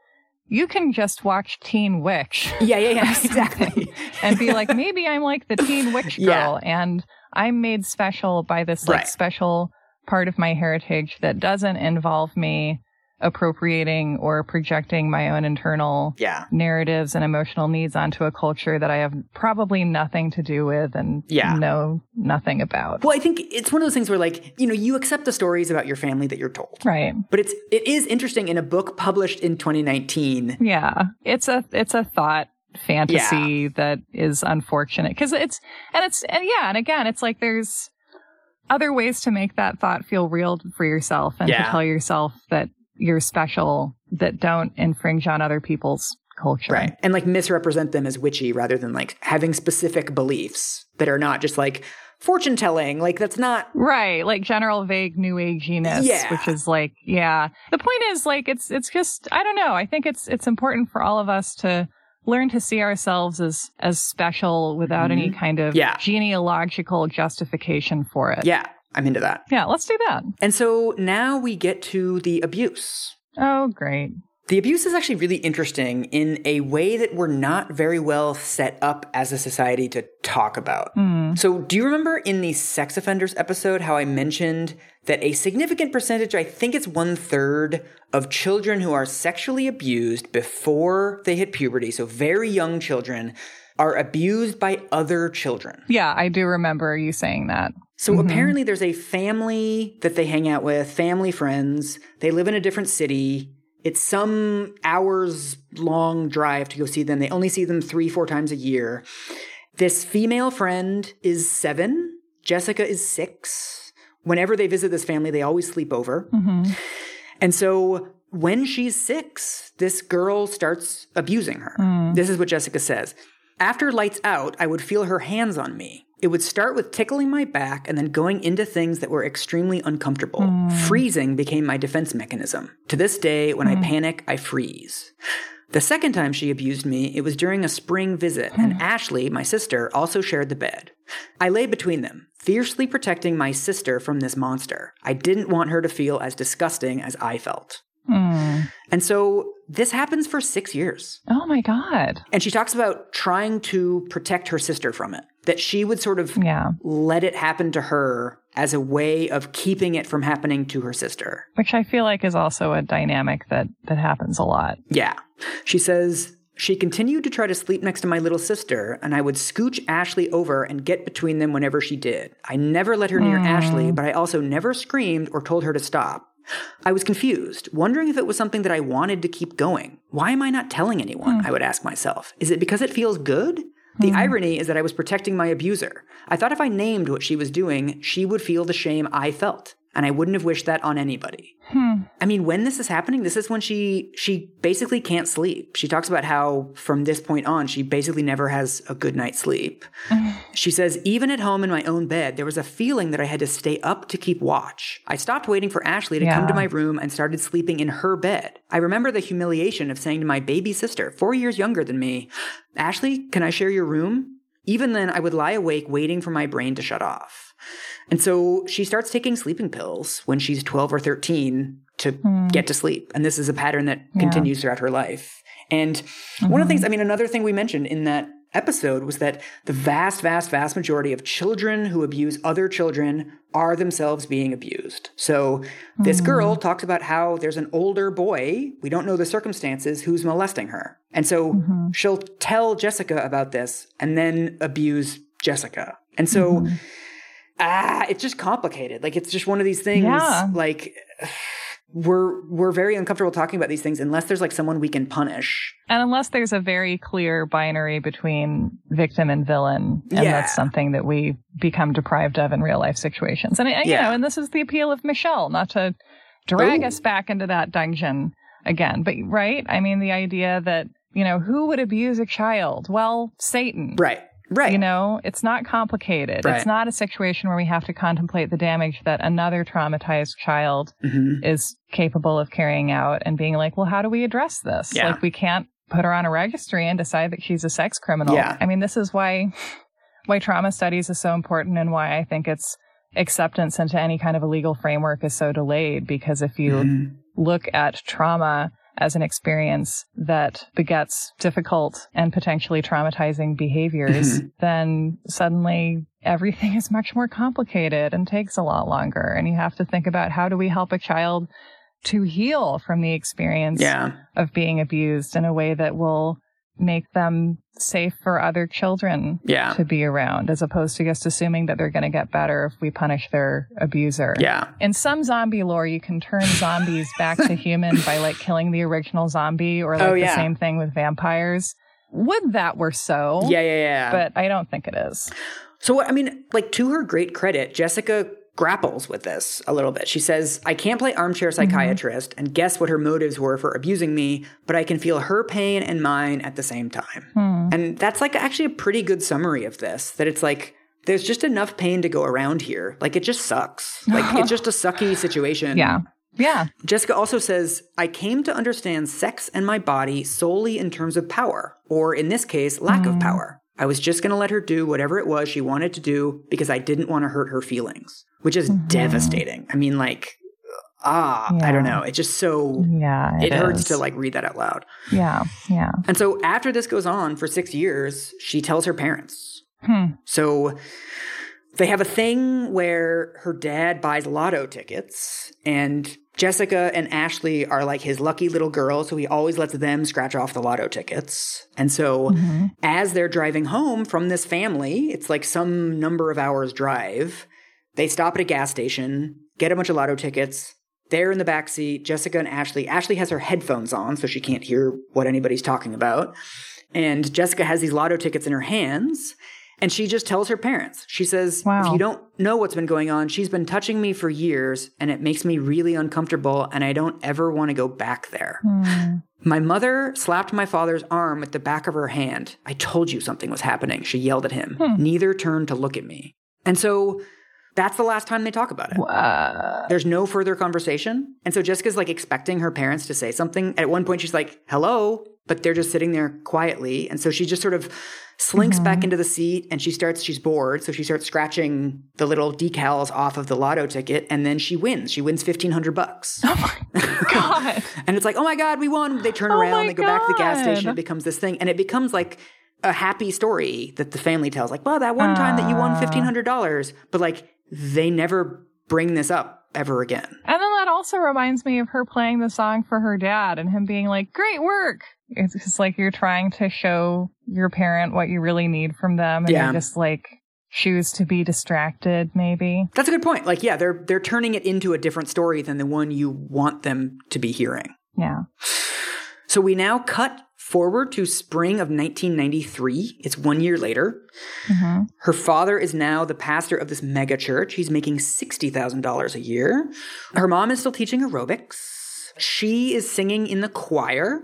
you can just watch Teen Witch yeah, yeah, yeah, exactly. and be like, maybe I'm like the teen witch Yeah. girl and I'm made special by this like Right. special part of my heritage that doesn't involve me appropriating or projecting my own internal yeah. narratives and emotional needs onto a culture that I have probably nothing to do with and Yeah. know nothing about. Well, I think it's one of those things where, like, you know, you accept the stories about your family that you're told. Right. But it's it is interesting in a book published in 2019. Yeah. It's a it's a thought fantasy that is unfortunate because it's and it's and yeah and again it's like there's other ways to make that thought feel real for yourself and Yeah. to tell yourself that you're special that don't infringe on other people's culture. Right. And like misrepresent them as witchy rather than like having specific beliefs that are not just like fortune telling. Like that's not right. Like general vague new aginess, Yeah. which is like, yeah. The point is like it's it's just I don't know. I think it's it's important for all of us to learn to see ourselves as as special without any kind of Mm-hmm. Yeah. genealogical justification for it. Yeah, I'm into that. Yeah, let's do that. And so now we get to the abuse. Oh, great. The abuse is actually really interesting in a way that we're not very well set up as a society to talk about. Hmm. So, do you remember in the sex offenders episode how I mentioned that a significant percentage, I think it's one third, of children who are sexually abused before they hit puberty, so very young children, are abused by other children? Yeah, I do remember you saying that. So mm-hmm. apparently there's a family that they hang out with, family friends. They live in a different city. It's some hours long drive to go see them. They only see them three, four times a year. This female friend is seven. Jessica is six. Whenever they visit this family, they always sleep over. Mm-hmm. And so when she's six, this girl starts abusing her. Mm. This is what Jessica says. After lights out, I would feel her hands on me. It would start with tickling my back and then going into things that were extremely uncomfortable. Mm. Freezing became my defense mechanism. To this day, when I mm. panic, I freeze. The second time she abused me, it was during a spring visit, and mm. Ashley, my sister, also shared the bed. I lay between them, fiercely protecting my sister from this monster. I didn't want her to feel as disgusting as I felt. Hmm. And so this happens for six years. Oh my God. And she talks about trying to protect her sister from it, that she would sort of Yeah. let it happen to her as a way of keeping it from happening to her sister. Which I feel like is also a dynamic that, that happens a lot. Yeah. She says, she continued to try to sleep next to my little sister, and I would scooch Ashley over and get between them whenever she did. I never let her near Ashley, hmm. but I also never screamed or told her to stop. I was confused, wondering if it was something that I wanted to keep going. Why am I not telling anyone? Hmm. I would ask myself. Is it because it feels good? The hmm. irony is that I was protecting my abuser. I thought if I named what she was doing, she would feel the shame I felt, and I wouldn't have wished that on anybody. Hmm. I mean, when this is happening, this is when she she basically can't sleep. She talks about how from this point on, she basically never has a good night's sleep. she says, even at home in my own bed, there was a feeling that I had to stay up to keep watch. I stopped waiting for Ashley to come to my room and started sleeping in her bed. I remember the humiliation of saying to my baby sister, four years younger than me, Ashley, can I share your room? Even then, I would lie awake waiting for my brain to shut off. And so she starts taking sleeping pills when she's 12 or 13 to hmm. get to sleep. And this is a pattern that continues throughout her life. And one of the mm-hmm. things, I mean, another thing we mentioned in that episode was that the vast, vast, vast majority of children who abuse other children are themselves being abused. So this hmm. girl talks about how there's an older boy, we don't know the circumstances, who's molesting her. And so mm-hmm. she'll tell Jessica about this and then abuse Jessica. And so mm-hmm. Ah, it's just complicated. Like it's just one of these things. Yeah. Like we're we're very uncomfortable talking about these things unless there's like someone we can punish. And unless there's a very clear binary between victim and villain, and Yeah. that's something that we become deprived of in real life situations. And, and you know, and this is the appeal of Michelle, not to drag Ooh. us back into that dungeon again. But right, I mean, the idea that you know who would abuse a child? Well, Satan. Right. Right. You know, it's not complicated. Right. It's not a situation where we have to contemplate the damage that another traumatized child Mhm. is capable of carrying out and being like, well, how do we address this? Yeah. Like, we can't put her on a registry and decide that she's a sex criminal. Yeah. I mean, this is why, why trauma studies is so important and why I think it's acceptance into any kind of a legal framework is so delayed because if you Mhm. look at trauma as an experience that begets difficult and potentially traumatizing behaviors, mm-hmm. then suddenly everything is much more complicated and takes a lot longer. And you have to think about how do we help a child to heal from the experience Yeah. of being abused in a way that will make them safe for other children Yeah. to be around, as opposed to just assuming that they're going to get better if we punish their abuser. Yeah. In some zombie lore, you can turn zombies back to human by like killing the original zombie or like Oh, the same thing with vampires. Would that were so? Yeah. Yeah. Yeah. But I don't think it is. So, I mean, like to her great credit, Jessica grapples with this a little bit. She says, I can't play armchair mm-hmm. psychiatrist and guess what her motives were for abusing me, but I can feel her pain and mine at the same time. Hmm. And that's like actually a pretty good summary of this that it's like, there's just enough pain to go around here. Like it just sucks. Like it's just a sucky situation. Yeah. Yeah. Jessica also says, I came to understand sex and my body solely in terms of power, or in this case, lack of hmm. power. I was just going to let her do whatever it was she wanted to do because I didn't want to hurt her feelings, which is devastating. I mean, like, ah, I don't know. It's just so, Yeah. it, hurts to like read that out loud. Yeah. Yeah. And so after this goes on for six years, she tells her parents. Hmm. So they have a thing where her dad buys lotto tickets, and Jessica and Ashley are like his lucky little girls, so he always lets them scratch off the lotto tickets. And so mm-hmm. as they're driving home from this family, it's like some number of hours drive. They stop at a gas station, get a bunch of lotto tickets. They're in the back seat, Jessica and Ashley. Ashley has her headphones on, so she can't hear what anybody's talking about. And Jessica has these lotto tickets in her hands. And she just tells her parents. She says, Wow. If you don't know what's been going on, she's been touching me for years and it makes me really uncomfortable and I don't ever want to go back there. Hmm. My mother slapped my father's arm with the back of her hand. I told you something was happening. She yelled at him. Neither turned to look at me. And so that's the last time they talk about it. There's no further conversation. And so Jessica's like expecting her parents to say something. At one point, she's like, hello, but they're just sitting there quietly. And so she just sort of slinks back into the seat and she starts, she's bored. So she starts scratching the little decals off of the lotto ticket and then she wins. She wins 1500 bucks. Oh my God. And it's like, oh my God, we won. They turn Oh around, they go back to the gas station. It becomes this thing. And it becomes like a happy story that the family tells. Like, well, that one time that you won Ah. $1,500. But like, they never bring this up ever again. And then that also reminds me of her playing the song for her dad and him being like, great work. It's just like you're trying to show your parent what you really need from them. And Yeah. you just like choose to be distracted, maybe. That's a good point. Like, yeah, they're they're turning it into a different story than the one you want them to be hearing. Yeah. So we now cut forward to spring of 1993. It's one year later. hmm Her father is now the pastor of this mega church. He's making $60,000 a year. Her mom is still teaching aerobics. She is singing in the choir.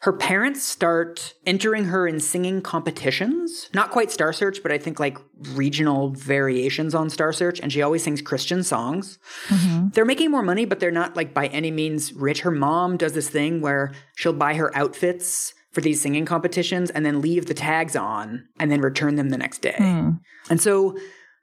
Her parents start entering her in singing competitions. Not quite Star Search, but I think like regional variations on Star Search. And she always sings Christian songs. Mm-hmm. They're making more money, but they're not like by any means rich. Her mom does this thing where she'll buy her outfits for these singing competitions and then leave the tags on and then return them the next day. Hmm. And so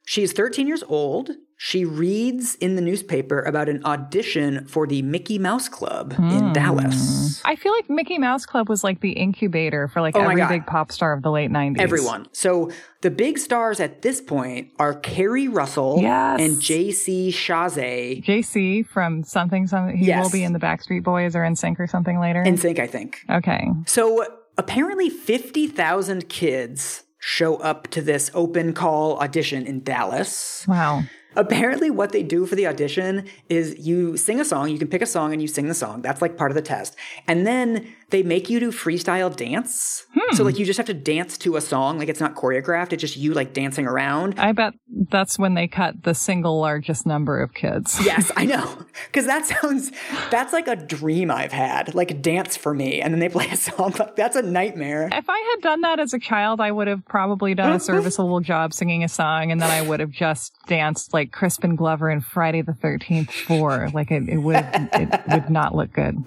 she's 13 years old. She reads in the newspaper about an audition for the Mickey Mouse Club in hmm. Dallas. I feel like Mickey Mouse Club was like the incubator for like Oh every big pop star of the late 90s. Everyone. So the big stars at this point are Keri Russell Yes. and JC Chasez. JC from something, something. He Yes. will be in the Backstreet Boys or in Sync or something later. In sync, I think. okay. So apparently 50,000 kids show up to this open call audition in Dallas. Wow. Apparently, what they do for the audition is you sing a song, you can pick a song and you sing the song. That's like part of the test. And then they make you do freestyle dance. So, like, hmm. you just have to dance to a song. Like, it's not choreographed, it's just you, like, dancing around. I bet that's when they cut the single largest number of kids. Yes, I know. Because that sounds, that's like a dream I've had. Like, dance for me. And then they play a song. Like, that's a nightmare. If I had done that as a child, I would have probably done a serviceable job singing a song, and then I would have just danced like Crispin Glover in Friday the Thirteenth Four. Like it, it would, it would not look good.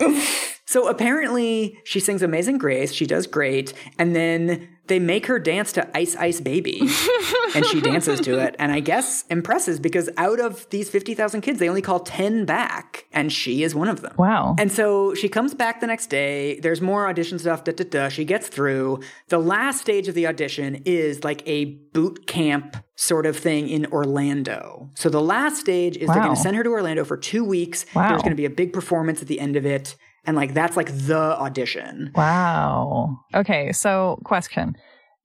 So apparently she sings Amazing Grace. She does great. And then they make her dance to Ice Ice Baby. and she dances to it. And I guess impresses because out of these 50,000 kids, they only call 10 back. And she is one of them. Wow. And so she comes back the next day. There's more audition stuff. Da, da, da. She gets through. The last stage of the audition is like a boot camp sort of thing in Orlando. So the last stage is they're going to send her to Orlando for two weeks. Wow. There's going to be a big performance at the end of it. And like that's like the audition. Wow. Okay, so question.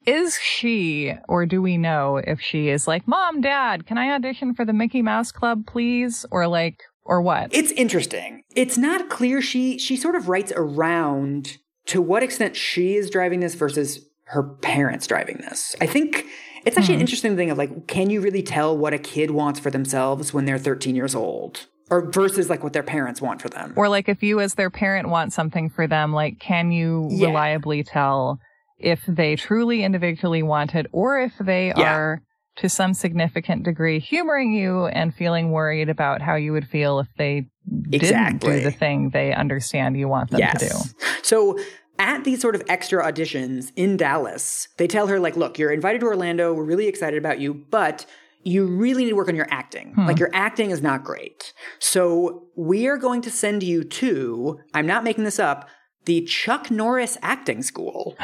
Is she, or do we know if she is like, Mom, Dad, can I audition for the Mickey Mouse Club, please? Or like, or what? It's interesting. It's not clear she she sort of writes around to what extent she is driving this versus her parents driving this. I think It's actually an hmm. interesting thing of like, can you really tell what a kid wants for themselves when they're 13 years old? Or versus like what their parents want for them. Or like if you as their parent want something for them, like can you Yeah. reliably tell if they truly individually want it or if they Yeah. are to some significant degree humoring you and feeling worried about how you would feel if they didn't Exactly. do the thing they understand you want them to do. So at these sort of extra auditions in Dallas, they tell her like, "Look, you're invited to Orlando. We're really excited about you, but you really need to work on your acting. Hmm. Like your acting is not great. So we are going to send you to, I'm not making this up, the Chuck Norris acting school."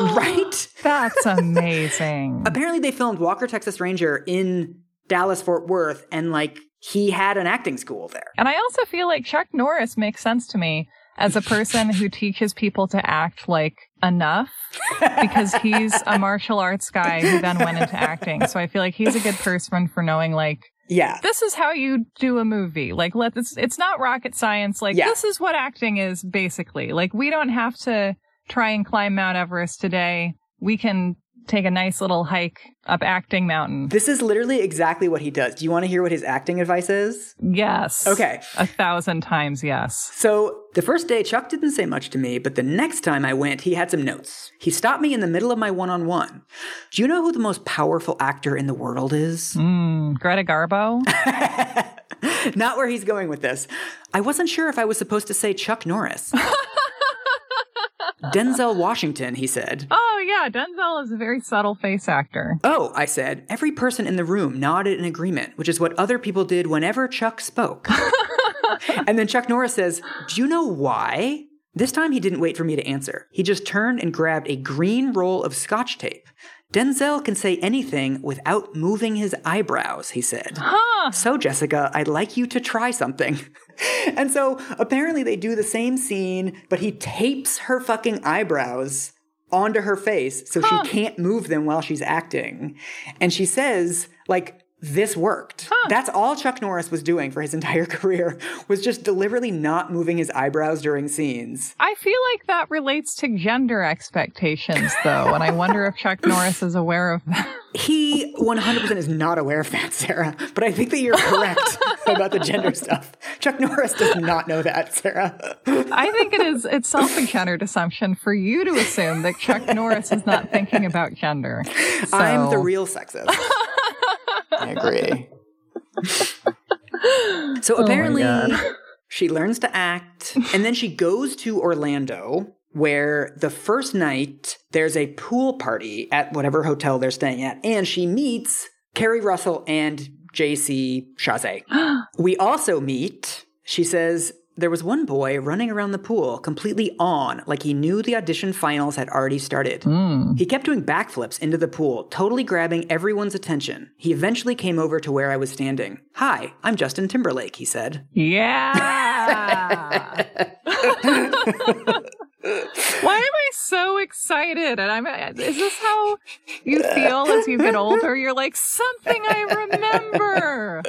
right? That's amazing. Apparently they filmed Walker Texas Ranger in Dallas Fort Worth and like he had an acting school there. And I also feel like Chuck Norris makes sense to me as a person who teaches people to act like enough because he's a martial arts guy who then went into acting. So I feel like he's a good person for knowing like Yeah. this is how you do a movie. Like let this it's not rocket science. Like Yeah. this is what acting is basically. Like we don't have to try and climb Mount Everest today. We can take a nice little hike up acting mountain. This is literally exactly what he does. Do you want to hear what his acting advice is? Yes. Okay. A thousand times yes. So the first day, Chuck didn't say much to me, but the next time I went, he had some notes. He stopped me in the middle of my one on one. Do you know who the most powerful actor in the world is? Mm, Greta Garbo. Not where he's going with this. I wasn't sure if I was supposed to say Chuck Norris. Denzel Washington, he said. Oh yeah, Denzel is a very subtle face actor. Oh, I said. Every person in the room nodded in agreement, which is what other people did whenever Chuck spoke. and then Chuck Norris says, Do you know why? This time he didn't wait for me to answer. He just turned and grabbed a green roll of scotch tape. Denzel can say anything without moving his eyebrows, he said. Huh. So, Jessica, I'd like you to try something. and so apparently they do the same scene, but he tapes her fucking eyebrows onto her face so Huh. she can't move them while she's acting. And she says, like, this worked. That's all Chuck Norris was doing for his entire career was just deliberately not moving his eyebrows during scenes. I feel like that relates to gender expectations though, and I wonder if Chuck Norris is aware of that. He 100% is not aware of that, Sarah, but I think that you're correct about the gender stuff. Chuck Norris does not know that, Sarah. I think it is itself a gendered assumption for you to assume that Chuck Norris is not thinking about gender. So, I'm the real sexist. I agree. So oh apparently, she learns to act, and then she goes to Orlando, where the first night there's a pool party at whatever hotel they're staying at, and she meets Keri Russell and JC Chasez. we also meet, she says, there was one boy running around the pool completely on, like he knew the audition finals had already started. Hmm. He kept doing backflips into the pool, totally grabbing everyone's attention. He eventually came over to where I was standing. Hi, I'm Justin Timberlake, he said. Yeah. Why am I so excited? And I'm is this how you feel as you get older? You're like something I remember.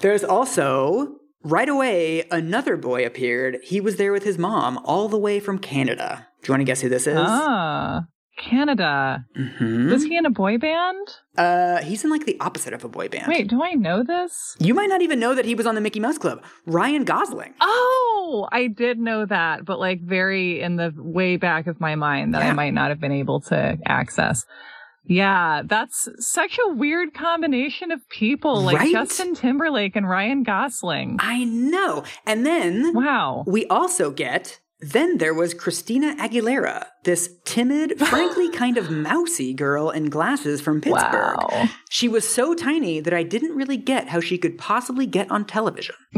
There's also, right away, another boy appeared. He was there with his mom, all the way from Canada. Do you want to guess who this is? Ah, Canada. Mhm. Was he in a boy band? Uh, he's in like the opposite of a boy band. Wait, do I know this? You might not even know that he was on the Mickey Mouse Club. Ryan Gosling. Oh, I did know that, but like very in the way back of my mind that Yeah. I might not have been able to access. Yeah, that's such a weird combination of people, like Right? Justin Timberlake and Ryan Gosling. I know. And then Wow. we also get. Then there was Christina Aguilera, this timid, frankly kind of mousy girl in glasses from Pittsburgh. Wow. She was so tiny that I didn't really get how she could possibly get on television.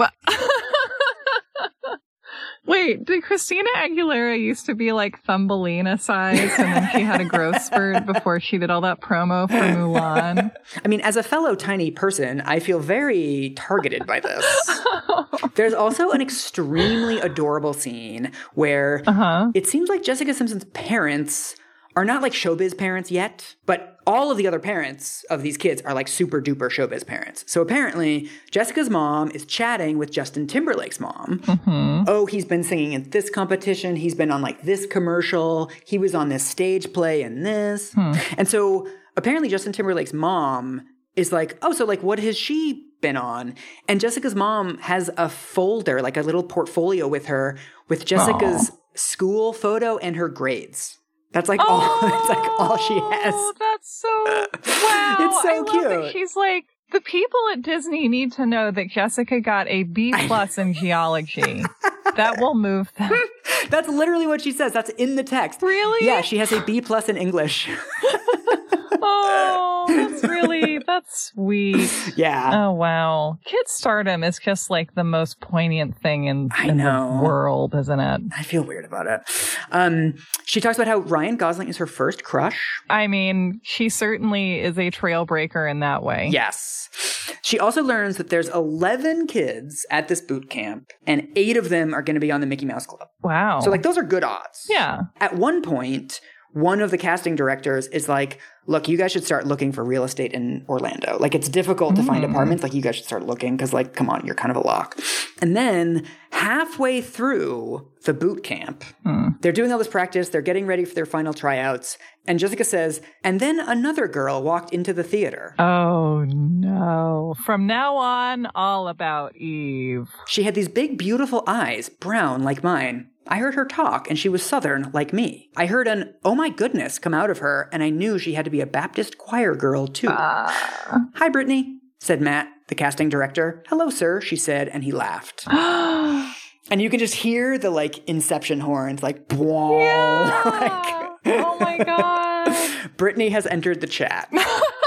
Wait, did Christina Aguilera used to be like Thumbelina size and then she had a growth spurt before she did all that promo for Mulan? I mean, as a fellow tiny person, I feel very targeted by this. There's also an extremely adorable scene where Uh huh. it seems like Jessica Simpson's parents are not like showbiz parents yet, but all of the other parents of these kids are like super duper showbiz parents. So apparently, Jessica's mom is chatting with Justin Timberlake's mom. Mm-hmm. Oh, he's been singing in this competition. He's been on like this commercial. He was on this stage play and this. Hmm. And so apparently Justin Timberlake's mom is like, oh, so like, what has she been on? And Jessica's mom has a folder, like a little portfolio with her with Jessica's school photo and her grades. That's like all. That's like all she has. Oh, That's so wow. It's so I love that cute. she's like the people at Disney need to know that Jessica got a B plus in geology. that will move them. That's literally what she says. That's in the text. Really? Yeah, she has a B plus in English. Oh, that's really that's sweet. yeah. Oh wow, kid stardom is just like the most poignant thing in, I in know. the world, isn't it? I feel weird about it. Um, she talks about how Ryan Gosling is her first crush. I mean, she certainly is a trailbreaker in that way. Yes. She also learns that there's 11 kids at this boot camp, and eight of them are going to be on the Mickey Mouse Club. Wow. So, like, those are good odds. yeah. At one point, one of the casting directors is like, look, you guys should start looking for real estate in Orlando. Like, it's difficult to find hmm. apartments. Like, you guys should start looking because, like, come on, you're kind of a lock. And then halfway through the boot camp, hmm. they're doing all this practice. They're getting ready for their final tryouts. And Jessica says, and then another girl walked into the theater. Oh no. From now on, all about Eve. She had these big, beautiful eyes, brown like mine. I heard her talk, and she was Southern like me. I heard an, oh my goodness, come out of her, and I knew she had to be a Baptist choir girl, too. Uh. Hi, Britney, said Matt, the casting director. Hello, sir, she said, and he laughed. and you can just hear the, like, Inception horns, like, "Bwah," like, oh my god. Britney has entered the chat.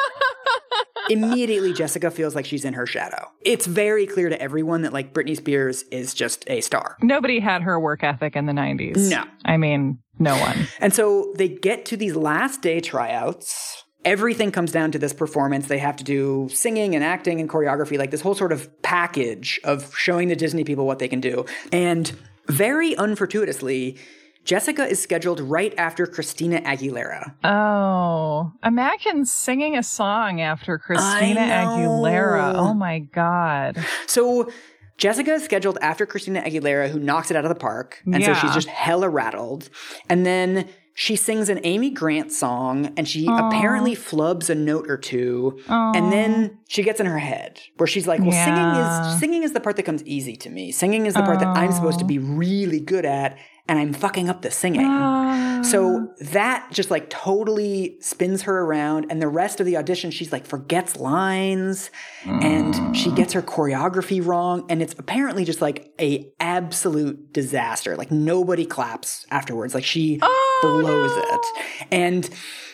Immediately, Jessica feels like she's in her shadow. It's very clear to everyone that, like, Britney Spears is just a star. Nobody had her work ethic in the 90s. No. I mean, no one. And so they get to these last day tryouts. Everything comes down to this performance. They have to do singing and acting and choreography, like this whole sort of package of showing the Disney people what they can do. And very unfortuitously, Jessica is scheduled right after Christina Aguilera. Oh, imagine singing a song after Christina. Aguilera. Oh my God. So Jessica is scheduled after Christina Aguilera, who knocks it out of the park. And so she's just hella rattled. And then she sings an Amy Grant song and she apparently flubs a note or two. And then she gets in her head where she's like, well, Yeah. singing is singing is the part that comes easy to me. Singing is the part that I'm supposed to be really good at, and I'm fucking up the singing. So that just like totally spins her around, and the rest of the audition, she's like forgets lines, and she mm. gets her choreography wrong, and it's apparently just like a absolute disaster. Like nobody claps afterwards. Like she oh, blows it, and.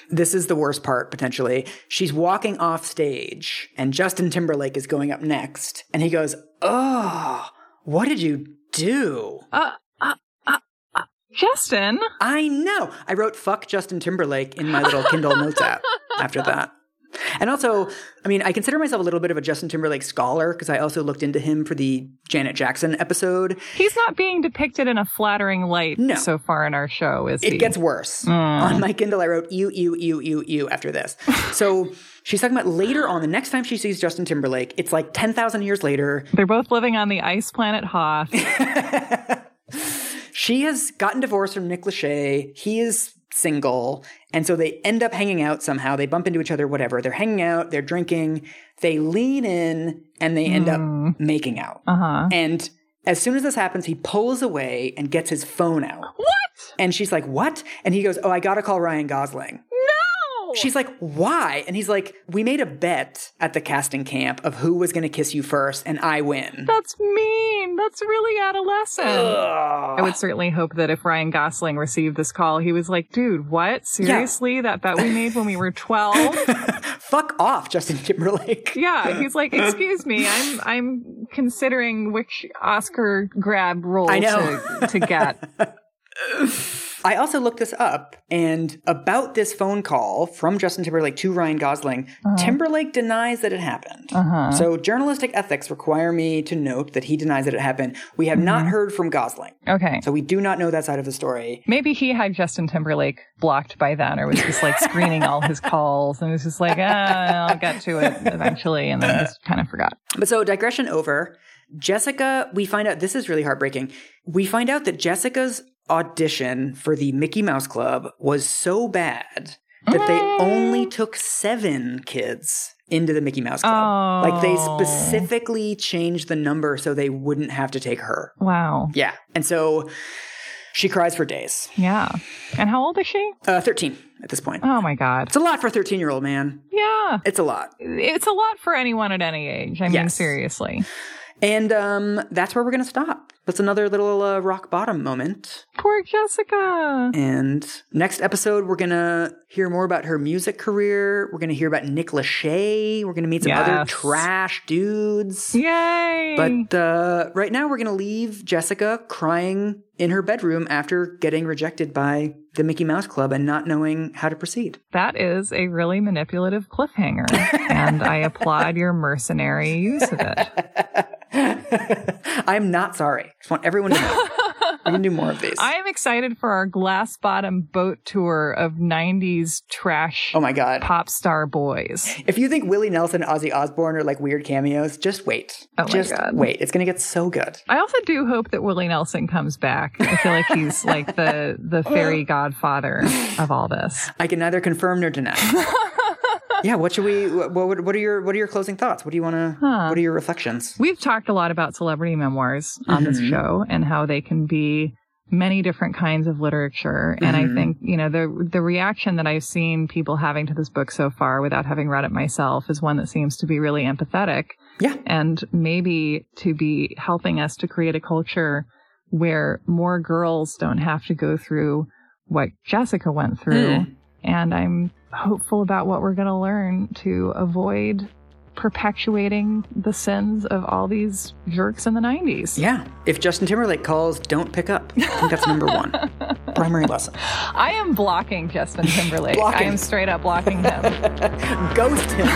This is the worst part, potentially. She's walking off stage, and Justin Timberlake is going up next, and he goes, Oh, what did you do? Uh, Justin. I know. I wrote fuck Justin Timberlake in my little Kindle notes app after that. And also, I mean, I consider myself a little bit of a Justin Timberlake scholar because I also looked into him for the Janet Jackson episode. He's not being depicted in a flattering light No. so far in our show, is It he? gets worse. Hmm. On my Kindle, I wrote ew, ew, ew, ew, ew after this. So she's talking about later on, the next time she sees Justin Timberlake, it's like 10,000 years later. They're both living on the ice planet Hoth. She has gotten divorced from Nick Lachey. He is single. And so they end up hanging out somehow. They bump into each other, whatever. They're hanging out, they're drinking, they lean in, and they end up making out. Uh huh. And as soon as this happens, he pulls away and gets his phone out. What? And she's like, What? And he goes, Oh, I gotta call Ryan Gosling. No. She's like, Why? And he's like, We made a bet at the casting camp of who was gonna kiss you first, and I win. That's mean. That's really adolescent. I would certainly hope that if Ryan Gosling received this call, he was like, dude, what? Seriously? That bet we made when we were 12? Fuck off, Justin Timberlake. yeah. He's like, excuse me, I'm I'm considering which Oscar grab role I know. to, to get. I also looked this up, and about this phone call from Justin Timberlake to Ryan Gosling, uh-huh. Timberlake denies that it happened. Uh-huh. So journalistic ethics require me to note that he denies that it happened. We have not mm-hmm. heard from Gosling, Okay. so we do not know that side of the story. Maybe he had Justin Timberlake blocked by then, or was just like screening all his calls, and was just like, ah, I'll get to it eventually, and then just kind of forgot. But so digression over. Jessica, we find out this is really heartbreaking. We find out that Jessica's audition for the Mickey Mouse Club was so bad that they only took seven kids into the Mickey Mouse Club. Oh. Like they specifically changed the number so they wouldn't have to take her. Wow. Yeah. And so she cries for days. Yeah. And how old is she? Uh, 13 at this point. Oh my God. It's a lot for a 13 year old man. Yeah. It's a lot. It's a lot for anyone at any age. I mean, Yes. seriously. And um, that's where we're going to stop. That's another little uh, rock bottom moment. Poor Jessica. And next episode, we're going to hear more about her music career. We're going to hear about Nick Lachey. We're going to meet some other trash dudes. Yay. But uh, right now, we're going to leave Jessica crying in her bedroom after getting rejected by the Mickey Mouse Club and not knowing how to proceed. that is a really manipulative cliffhanger. and I applaud your mercenary use of it. I'm not sorry. Just want everyone to know. we can do more of these. I am excited for our glass bottom boat tour of 90s trash oh my God. pop star boys. If you think Willie Nelson and Ozzy Osbourne are like weird cameos, just wait. Oh my just God. wait. It's going to get so good. I also do hope that Willie Nelson comes back. I feel like he's like the the fairy godfather of all this. I can neither confirm nor deny. yeah, what should we what, what what are your what are your closing thoughts? What do you want to Huh. what are your reflections? We've talked a lot about celebrity memoirs on this Mhm. show and how they can be many different kinds of literature. And I Mhm. think, you know, the the reaction that I've seen people having to this book so far without having read it myself is one that seems to be really empathetic Yeah. and maybe to be helping us to create a culture where more girls don't have to go through what Jessica went through. Mm. And I'm hopeful about what we're going to learn to avoid perpetuating the sins of all these jerks in the 90s. Yeah. If Justin Timberlake calls, don't pick up. I think that's number 1. Primary lesson. I am blocking Justin Timberlake. Blocking. I am straight up blocking him. Ghost him.